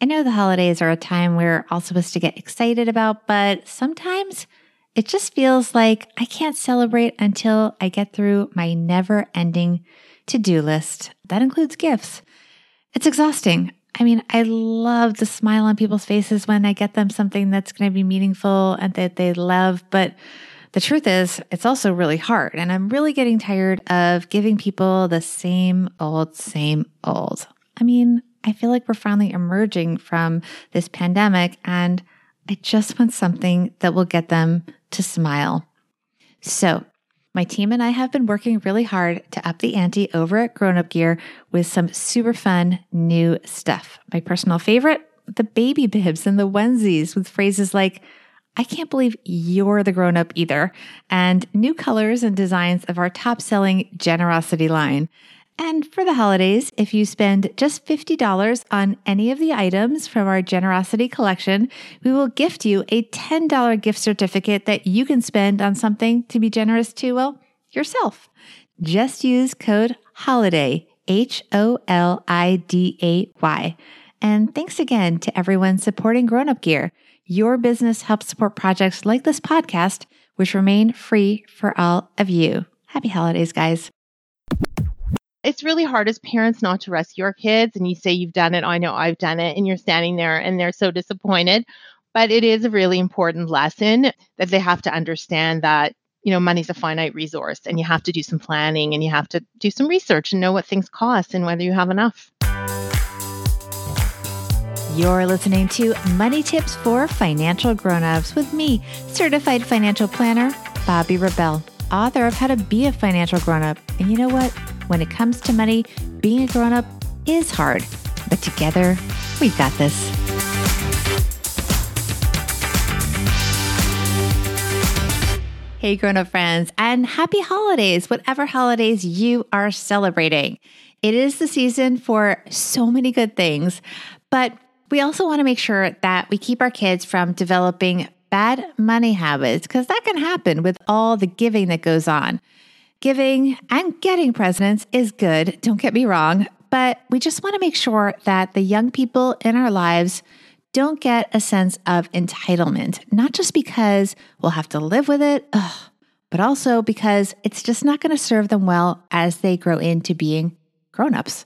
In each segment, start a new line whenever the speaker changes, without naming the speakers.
I know the holidays are a time we're all supposed to get excited about, but sometimes it just feels like I can't celebrate until I get through my never ending to do list. That includes gifts. It's exhausting. I mean, I love the smile on people's faces when I get them something that's going to be meaningful and that they love, but the truth is, it's also really hard. And I'm really getting tired of giving people the same old, same old. I mean, I feel like we're finally emerging from this pandemic, and I just want something that will get them to smile. So, my team and I have been working really hard to up the ante over at Grown Up Gear with some super fun new stuff. My personal favorite, the baby bibs and the onesies with phrases like, I can't believe you're the grown up either, and new colors and designs of our top selling generosity line. And for the holidays, if you spend just $50 on any of the items from our generosity collection, we will gift you a $10 gift certificate that you can spend on something to be generous to, well, yourself. Just use code HOLIDAY, H O L I D A Y. And thanks again to everyone supporting Grown Up Gear. Your business helps support projects like this podcast, which remain free for all of you. Happy holidays, guys
it's really hard as parents not to rescue your kids and you say you've done it, I know I've done it, and you're standing there and they're so disappointed. But it is a really important lesson that they have to understand that, you know, money's a finite resource and you have to do some planning and you have to do some research and know what things cost and whether you have enough.
You're listening to Money Tips for Financial Grown-ups with me, certified financial planner, Bobbi Rebell, author of How to Be a Financial Grown-up. And you know what? When it comes to money, being a grown up is hard, but together, we got this. Hey, grown up friends, and happy holidays, whatever holidays you are celebrating. It is the season for so many good things, but we also want to make sure that we keep our kids from developing bad money habits because that can happen with all the giving that goes on. Giving and getting presents is good, don't get me wrong, but we just want to make sure that the young people in our lives don't get a sense of entitlement, not just because we'll have to live with it, ugh, but also because it's just not going to serve them well as they grow into being grown-ups.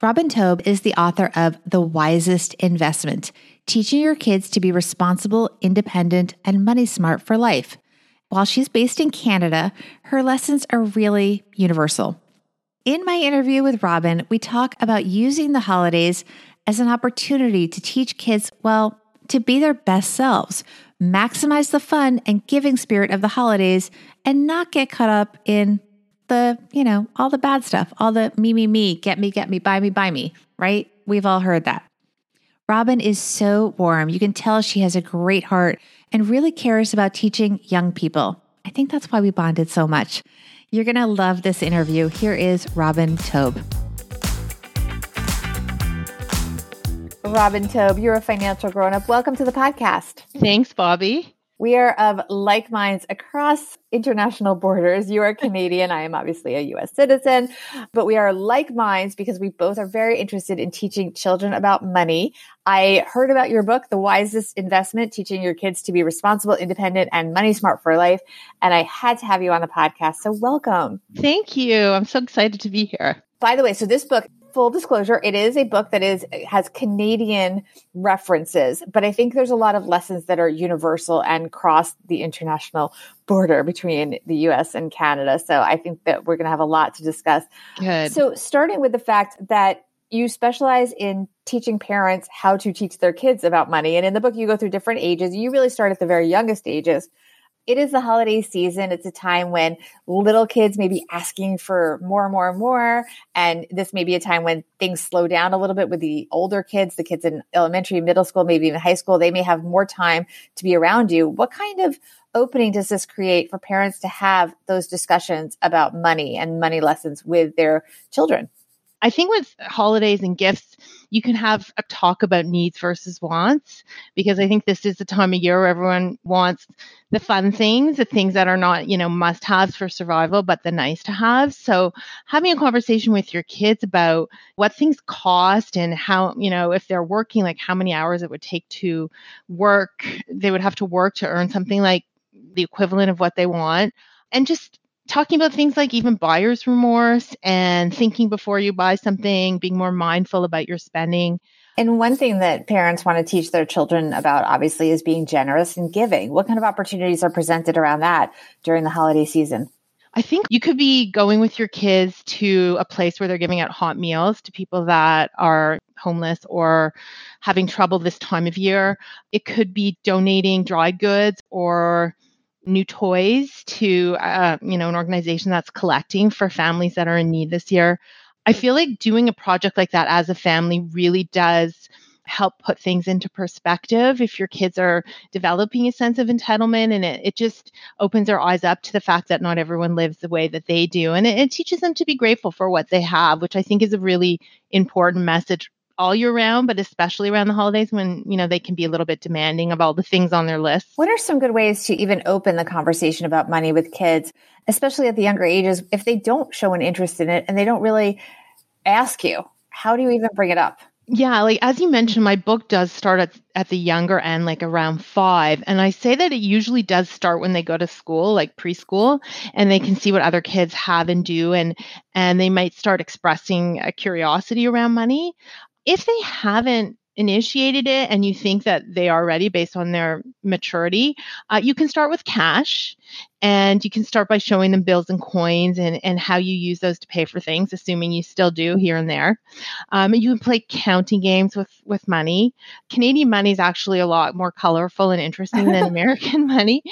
Robin Taub is the author of The Wisest Investment, teaching your kids to be responsible, independent, and money smart for life. While she's based in Canada, her lessons are really universal. In my interview with Robin, we talk about using the holidays as an opportunity to teach kids, well, to be their best selves, maximize the fun and giving spirit of the holidays, and not get caught up in the, you know, all the bad stuff, all the me, me, me, get me, get me, buy me, buy me, right? We've all heard that. Robin is so warm. You can tell she has a great heart and really cares about teaching young people. I think that's why we bonded so much. You're going to love this interview. Here is Robin Taub. Robin Taub, you're a financial grown up. Welcome to the podcast.
Thanks, Bobbi.
We are of like minds across international borders. You are Canadian. I am obviously a US citizen, but we are like minds because we both are very interested in teaching children about money. I heard about your book, The Wisest Investment, teaching your kids to be responsible, independent, and money smart for life. And I had to have you on the podcast. So welcome.
Thank you. I'm so excited to be here.
By the way, so this book full disclosure, it is a book that is has Canadian references, but I think there's a lot of lessons that are universal and cross the international border between the US and Canada. So I think that we're going to have a lot to discuss.
Good.
So starting with the fact that you specialize in teaching parents how to teach their kids about money. And in the book, you go through different ages. You really start at the very youngest ages it is the holiday season. It's a time when little kids may be asking for more and more and more. And this may be a time when things slow down a little bit with the older kids, the kids in elementary, middle school, maybe even high school. They may have more time to be around you. What kind of opening does this create for parents to have those discussions about money and money lessons with their children?
I think with holidays and gifts, you can have a talk about needs versus wants because I think this is the time of year where everyone wants the fun things, the things that are not, you know, must haves for survival, but the nice to have. So having a conversation with your kids about what things cost and how, you know, if they're working, like how many hours it would take to work, they would have to work to earn something like the equivalent of what they want. And just talking about things like even buyer's remorse and thinking before you buy something, being more mindful about your spending.
And one thing that parents want to teach their children about, obviously, is being generous and giving. What kind of opportunities are presented around that during the holiday season?
I think you could be going with your kids to a place where they're giving out hot meals to people that are homeless or having trouble this time of year. It could be donating dry goods or new toys to uh, you know an organization that's collecting for families that are in need this year. I feel like doing a project like that as a family really does help put things into perspective. If your kids are developing a sense of entitlement and it, it just opens their eyes up to the fact that not everyone lives the way that they do and it, it teaches them to be grateful for what they have which i think is a really important message all year round, but especially around the holidays when, you know, they can be a little bit demanding of all the things on their list.
What are some good ways to even open the conversation about money with kids, especially at the younger ages, if they don't show an interest in it and they don't really ask you? How do you even bring it up?
Yeah, like as you mentioned, my book does start at, at the younger end, like around five. And I say that it usually does start when they go to school, like preschool, and they can see what other kids have and do and and they might start expressing a curiosity around money if they haven't initiated it and you think that they are ready based on their maturity, uh, you can start with cash and you can start by showing them bills and coins and, and how you use those to pay for things, assuming you still do here and there. Um, you can play counting games with, with money. Canadian money is actually a lot more colorful and interesting than American money.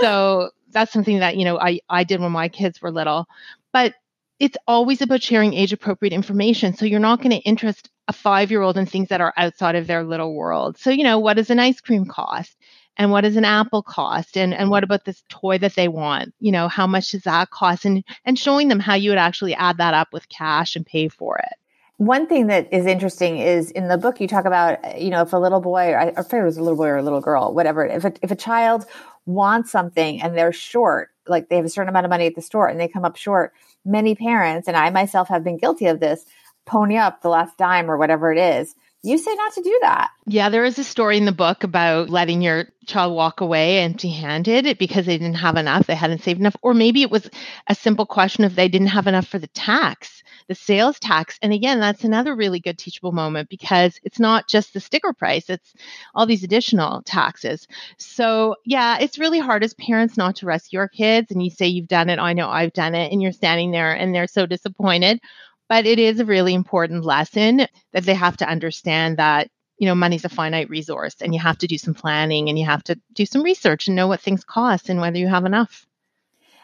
So that's something that, you know, I, I did when my kids were little. But it's always about sharing age appropriate information. So you're not going to interest a five year old and things that are outside of their little world. So, you know, what does an ice cream cost? And what does an apple cost? And, and what about this toy that they want? You know, how much does that cost? And, and showing them how you would actually add that up with cash and pay for it.
One thing that is interesting is in the book you talk about, you know, if a little boy, or I forget it was a little boy or a little girl, whatever, if a, if a child wants something and they're short, like they have a certain amount of money at the store and they come up short, many parents, and I myself have been guilty of this, pony up the last dime or whatever it is. You say not to do that.
Yeah, there is a story in the book about letting your child walk away empty handed because they didn't have enough, they hadn't saved enough. Or maybe it was a simple question of they didn't have enough for the tax, the sales tax. And again, that's another really good teachable moment because it's not just the sticker price, it's all these additional taxes. So, yeah, it's really hard as parents not to rescue your kids. And you say you've done it, I know I've done it, and you're standing there and they're so disappointed but it is a really important lesson that they have to understand that, you know, money's a finite resource and you have to do some planning and you have to do some research and know what things cost and whether you have enough.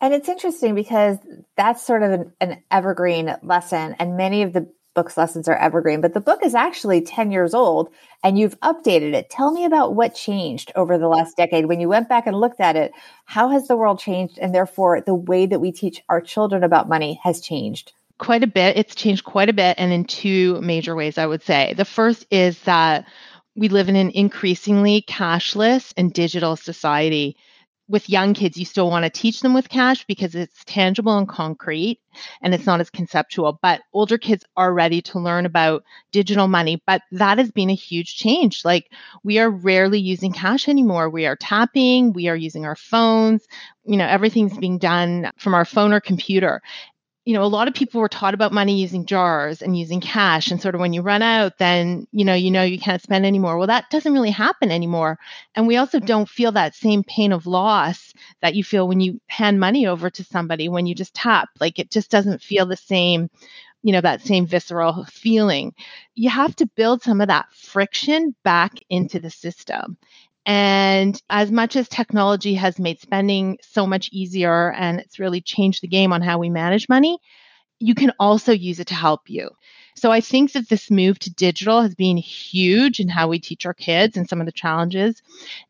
And it's interesting because that's sort of an, an evergreen lesson, and many of the book's lessons are evergreen, but the book is actually 10 years old and you've updated it. Tell me about what changed over the last decade. When you went back and looked at it, how has the world changed? And therefore, the way that we teach our children about money has changed
quite a bit. It's changed quite a bit, and in two major ways, I would say. The first is that we live in an increasingly cashless and digital society. With young kids, you still want to teach them with cash because it's tangible and concrete and it's not as conceptual. But older kids are ready to learn about digital money. But that has been a huge change. Like we are rarely using cash anymore. We are tapping, we are using our phones. You know, everything's being done from our phone or computer you know, a lot of people were taught about money using jars and using cash. And sort of when you run out, then, you know, you know, you can't spend anymore. Well, that doesn't really happen anymore. And we also don't feel that same pain of loss that you feel when you hand money over to somebody when you just tap. Like it just doesn't feel the same, you know, that same visceral feeling. You have to build some of that friction back into the system. And as much as technology has made spending so much easier and it's really changed the game on how we manage money, you can also use it to help you. So I think that this move to digital has been huge in how we teach our kids and some of the challenges.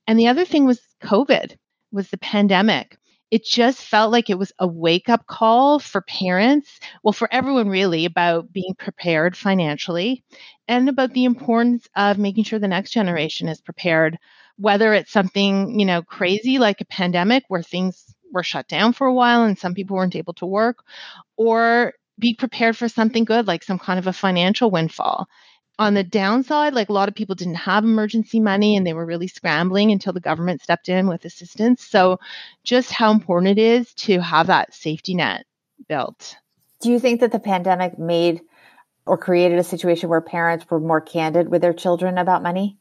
And the other thing was COVID, was the pandemic. it just felt like it was a wake up call for parents, well, for everyone really, about being prepared financially and about the importance of making sure the next generation is prepared, whether it's something, you know, crazy like a pandemic where things were shut down for a while and some people weren't able to work, or be prepared for something good like some kind of a financial windfall on the downside, like a lot of people didn't have emergency money and they were really scrambling until the government stepped in with assistance. So, just how important it is to have that safety net built.
Do you think that the pandemic made or created a situation where parents were more candid with their children about money?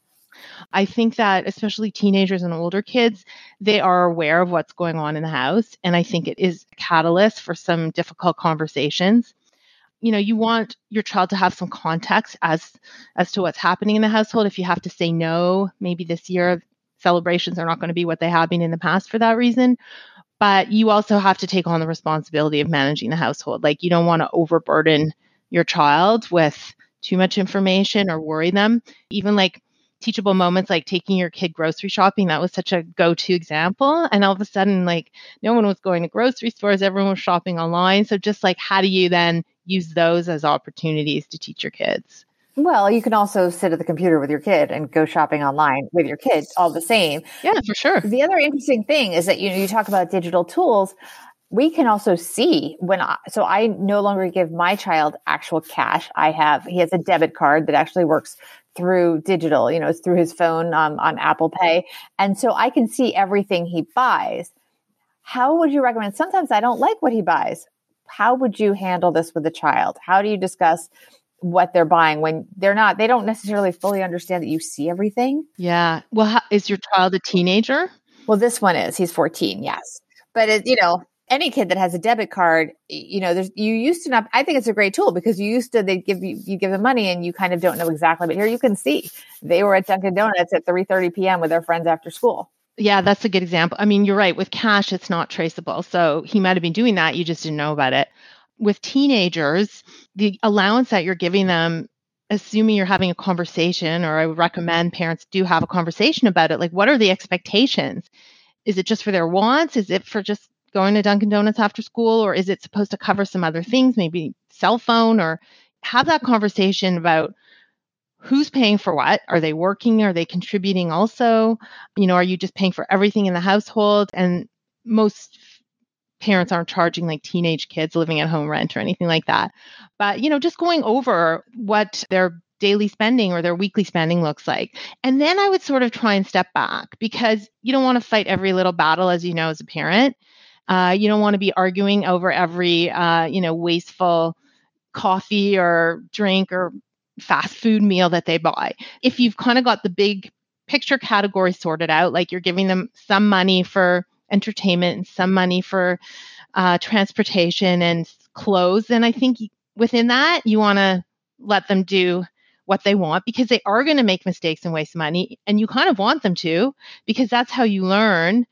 I think that especially teenagers and older kids, they are aware of what's going on in the house. And I think it is a catalyst for some difficult conversations. You know you want your child to have some context as as to what's happening in the household. If you have to say no maybe this year celebrations are not going to be what they have been in the past for that reason. But you also have to take on the responsibility of managing the household. Like you don't want to overburden your child with too much information or worry them. Even like teachable moments like taking your kid grocery shopping that was such a go-to example and all of a sudden like no one was going to grocery stores everyone was shopping online so just like how do you then use those as opportunities to teach your kids.
Well, you can also sit at the computer with your kid and go shopping online with your kids all the same.
Yeah, for sure.
The other interesting thing is that you know you talk about digital tools. We can also see when I, so I no longer give my child actual cash. I have he has a debit card that actually works through digital, you know, it's through his phone um, on Apple Pay, and so I can see everything he buys. How would you recommend? Sometimes I don't like what he buys how would you handle this with a child? How do you discuss what they're buying when they're not, they don't necessarily fully understand that you see everything?
Yeah. Well, how, is your child a teenager?
Well, this one is. He's 14, yes. But, it, you know, any kid that has a debit card, you know, there's you used to not. I think it's a great tool because you used to they give you you give them money and you kind of don't know exactly. But here you can see they were at Dunkin' Donuts at 3:30 p.m. with their friends after school.
Yeah, that's a good example. I mean, you're right. With cash, it's not traceable. So he might have been doing that. You just didn't know about it. With teenagers, the allowance that you're giving them, assuming you're having a conversation, or I would recommend parents do have a conversation about it. Like, what are the expectations? Is it just for their wants? Is it for just going to Dunkin' Donuts after school? Or is it supposed to cover some other things, maybe cell phone? Or have that conversation about who's paying for what? Are they working? Are they contributing also? You know, are you just paying for everything in the household? And most parents aren't charging like teenage kids living at home rent or anything like that. But, you know, just going over what their daily spending or their weekly spending looks like. And then I would sort of try and step back because you don't want to fight every little battle, as you know, as a parent. Uh, you don't want to be arguing over every, uh, you know, wasteful coffee or drink or fast food meal that they buy. If you've kind of got the big picture category sorted out, like you're giving them some money for entertainment and some money for uh, transportation and clothes, then I think within that, you want to let them do what they want because they are going to make mistakes and waste money. And you kind of want them to because that's how you learn.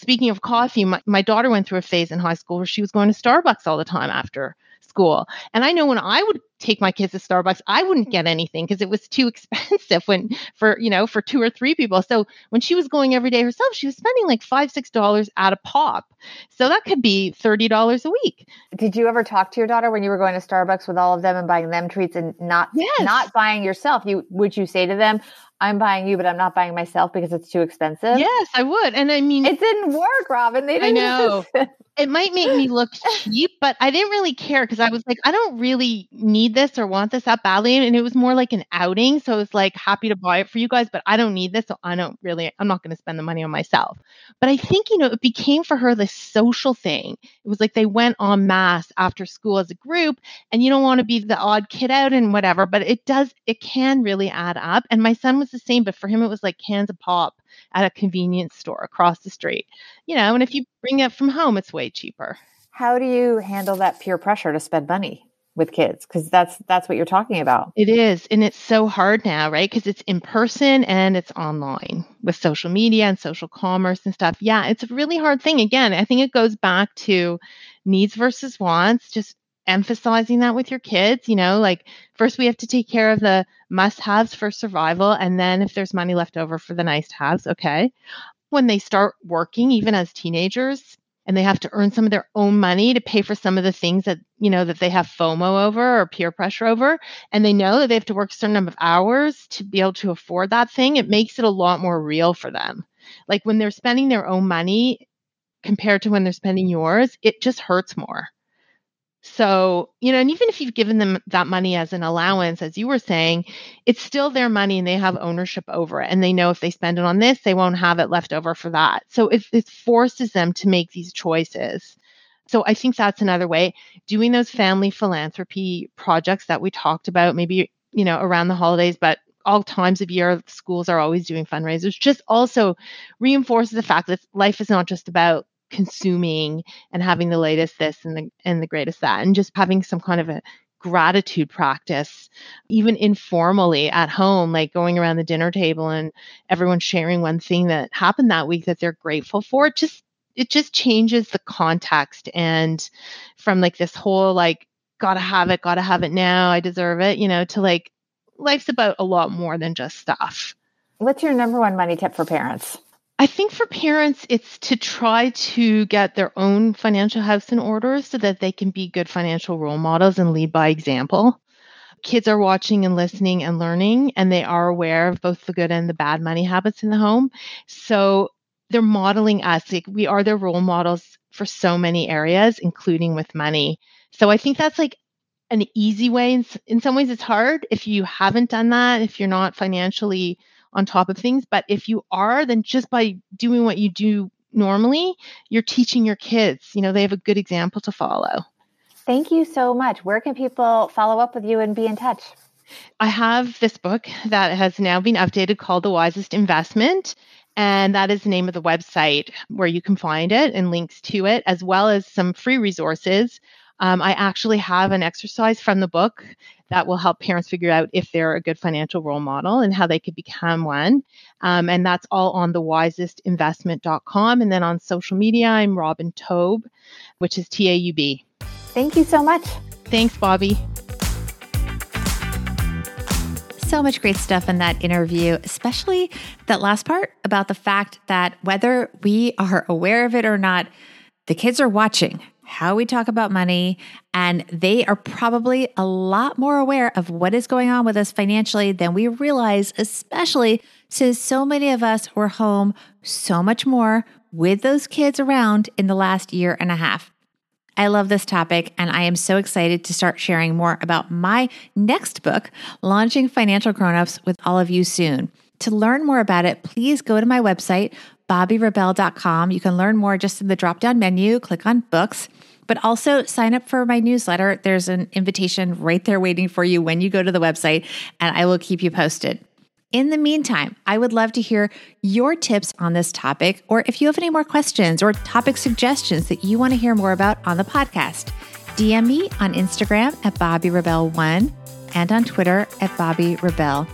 Speaking of coffee, my, my daughter went through a phase in high school where she was going to Starbucks all the time after school. And I know when I would take my kids to Starbucks, I wouldn't get mm-hmm. anything because it was too expensive when for, you know, for two or three people. So when she was going every day herself, she was spending like five, six dollars at a pop. So that could be thirty dollars a week.
Did you ever talk to your daughter when you were going to Starbucks with all of them and buying them treats and not yes. not buying yourself? You would you say to them, I'm buying you, but I'm not buying myself because it's too expensive.
Yes, I would. And I mean,
it didn't work, Robin. They didn't.
I know. it might make me look cheap, but I didn't really care because I was like, I don't really need this or want this that badly. And it was more like an outing. So I was like happy to buy it for you guys, but I don't need this. So I don't really, I'm not going to spend the money on myself. But I think, you know, it became for her this social thing. It was like they went en masse after school as a group and you don't want to be the odd kid out and whatever, but it does, it can really add up. And my son was the same, but for him, it was like cans of pop at a convenience store across the street. You know, and if you bring it from home, it's way cheaper.
How do you handle that peer pressure to spend money? With kids because that's that's what you're talking about
it is and it's so hard now right because it's in person and it's online with social media and social commerce and stuff yeah it's a really hard thing again i think it goes back to needs versus wants just emphasizing that with your kids. You know, like first we have to take care of the must haves for survival. And then if there's money left over for the nice haves, okay. When they start working, even as teenagers, and they have to earn some of their own money to pay for some of the things that, you know, that they have FOMO over or peer pressure over, and they know that they have to work a certain number of hours to be able to afford that thing, it makes it a lot more real for them. Like when they're spending their own money compared to when they're spending yours, it just hurts more. So, you know, and even if you've given them that money as an allowance, as you were saying, it's still their money and they have ownership over it. And they know if they spend it on this, they won't have it left over for that. So it, it forces them to make these choices. So I think that's another way. Doing those family philanthropy projects that we talked about, maybe, you know, around the holidays, but all times of year, schools are always doing fundraisers, just also reinforces the fact that life is not just about consuming and having the latest this and the and the greatest that and just having some kind of a gratitude practice even informally at home like going around the dinner table and everyone sharing one thing that happened that week that they're grateful for it just it just changes the context. And from like this whole like gotta have it gotta have it now i deserve it you know to like life's about a lot more than just stuff.
What's your number one money tip for parents
I think for parents, it's to try to get their own financial house in order so that they can be good financial role models and lead by example. Kids are watching and listening and learning, and they are aware of both the good and the bad money habits in the home. So they're modeling us. Like we are their role models for so many areas, including with money. So I think that's like an easy way. In, in some ways, it's hard if you haven't done that, if you're not financially on top of things. But if you are, then just by doing what you do normally, you're teaching your kids. You know, they have a good example to follow.
Thank you so much. Where can people follow up with you and be in touch?
I have this book that has now been updated called The Wisest Investment. And that is the name of the website where you can find it and links to it, as well as some free resources um, I actually have an exercise from the book that will help parents figure out if they're a good financial role model and how they could become one. Um, and that's all on the wisestinvestment.com. And then on social media, I'm Robin Taub, which is T A U B.
Thank you so much.
Thanks, Bobbi.
So much great stuff in that interview, especially that last part about the fact that whether we are aware of it or not, the kids are watching how we talk about money, and they are probably a lot more aware of what is going on with us financially than we realize, especially since so many of us were home so much more with those kids around in the last year and a half. I love this topic, and I am so excited to start sharing more about my next book, Launching Financial Grownups, with all of you soon. To learn more about it, please go to my website, bobbirebell.com. You can learn more just in the drop down menu, click on books, but also sign up for my newsletter. There's an invitation right there waiting for you when you go to the website, and I will keep you posted. In the meantime, I would love to hear your tips on this topic, or if you have any more questions or topic suggestions that you want to hear more about on the podcast. DM me on Instagram at Bobbi Rebell1 and on Twitter at Bobbi Rebell.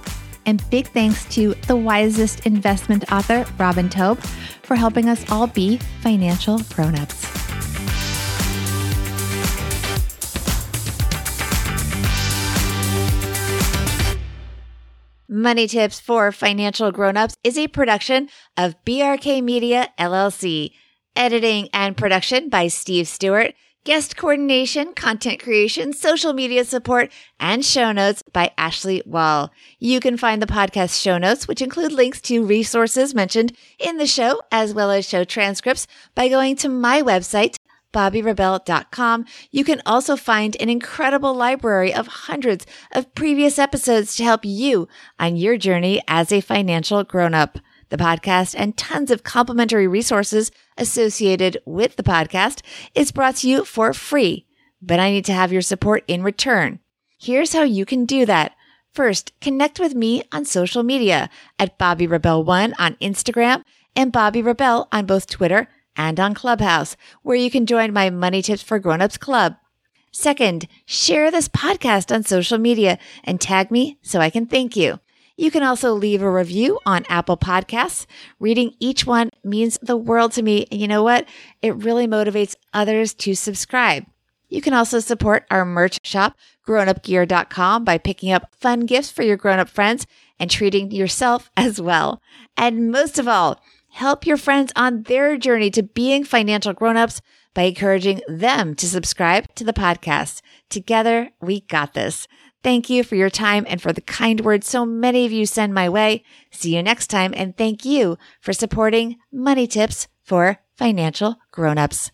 And big thanks to the wisest investment author, Robin Taub, for helping us all be financial grown-ups. Money Tips for Financial Grown-ups is a production of BRK Media LLC. Editing and production by Steve Stewart. Guest coordination, content creation, social media support, and show notes by Ashley Wall. You can find the podcast show notes, which include links to resources mentioned in the show, as well as show transcripts by going to my website, bobbirebell.com. You can also find an incredible library of hundreds of previous episodes to help you on your journey as a financial grown up the podcast, and tons of complimentary resources associated with the podcast is brought to you for free. But I need to have your support in return. Here's how you can do that. First, connect with me on social media at Bobbi Rebell1 on Instagram and Bobbi Rebell on both Twitter and on Clubhouse, where you can join my Money Tips for Grownups Club. Second, share this podcast on social media and tag me so I can thank you. You can also leave a review on Apple Podcasts. Reading each one means the world to me. And you know what? It really motivates others to subscribe. You can also support our merch shop, grownupgear.com, by picking up fun gifts for your grown up friends and treating yourself as well. And most of all, help your friends on their journey to being financial grown-ups by encouraging them to subscribe to the podcast. Together, we got this. Thank you for your time and for the kind words so many of you send my way. See you next time and thank you for supporting Money Tips for Financial Grown-ups.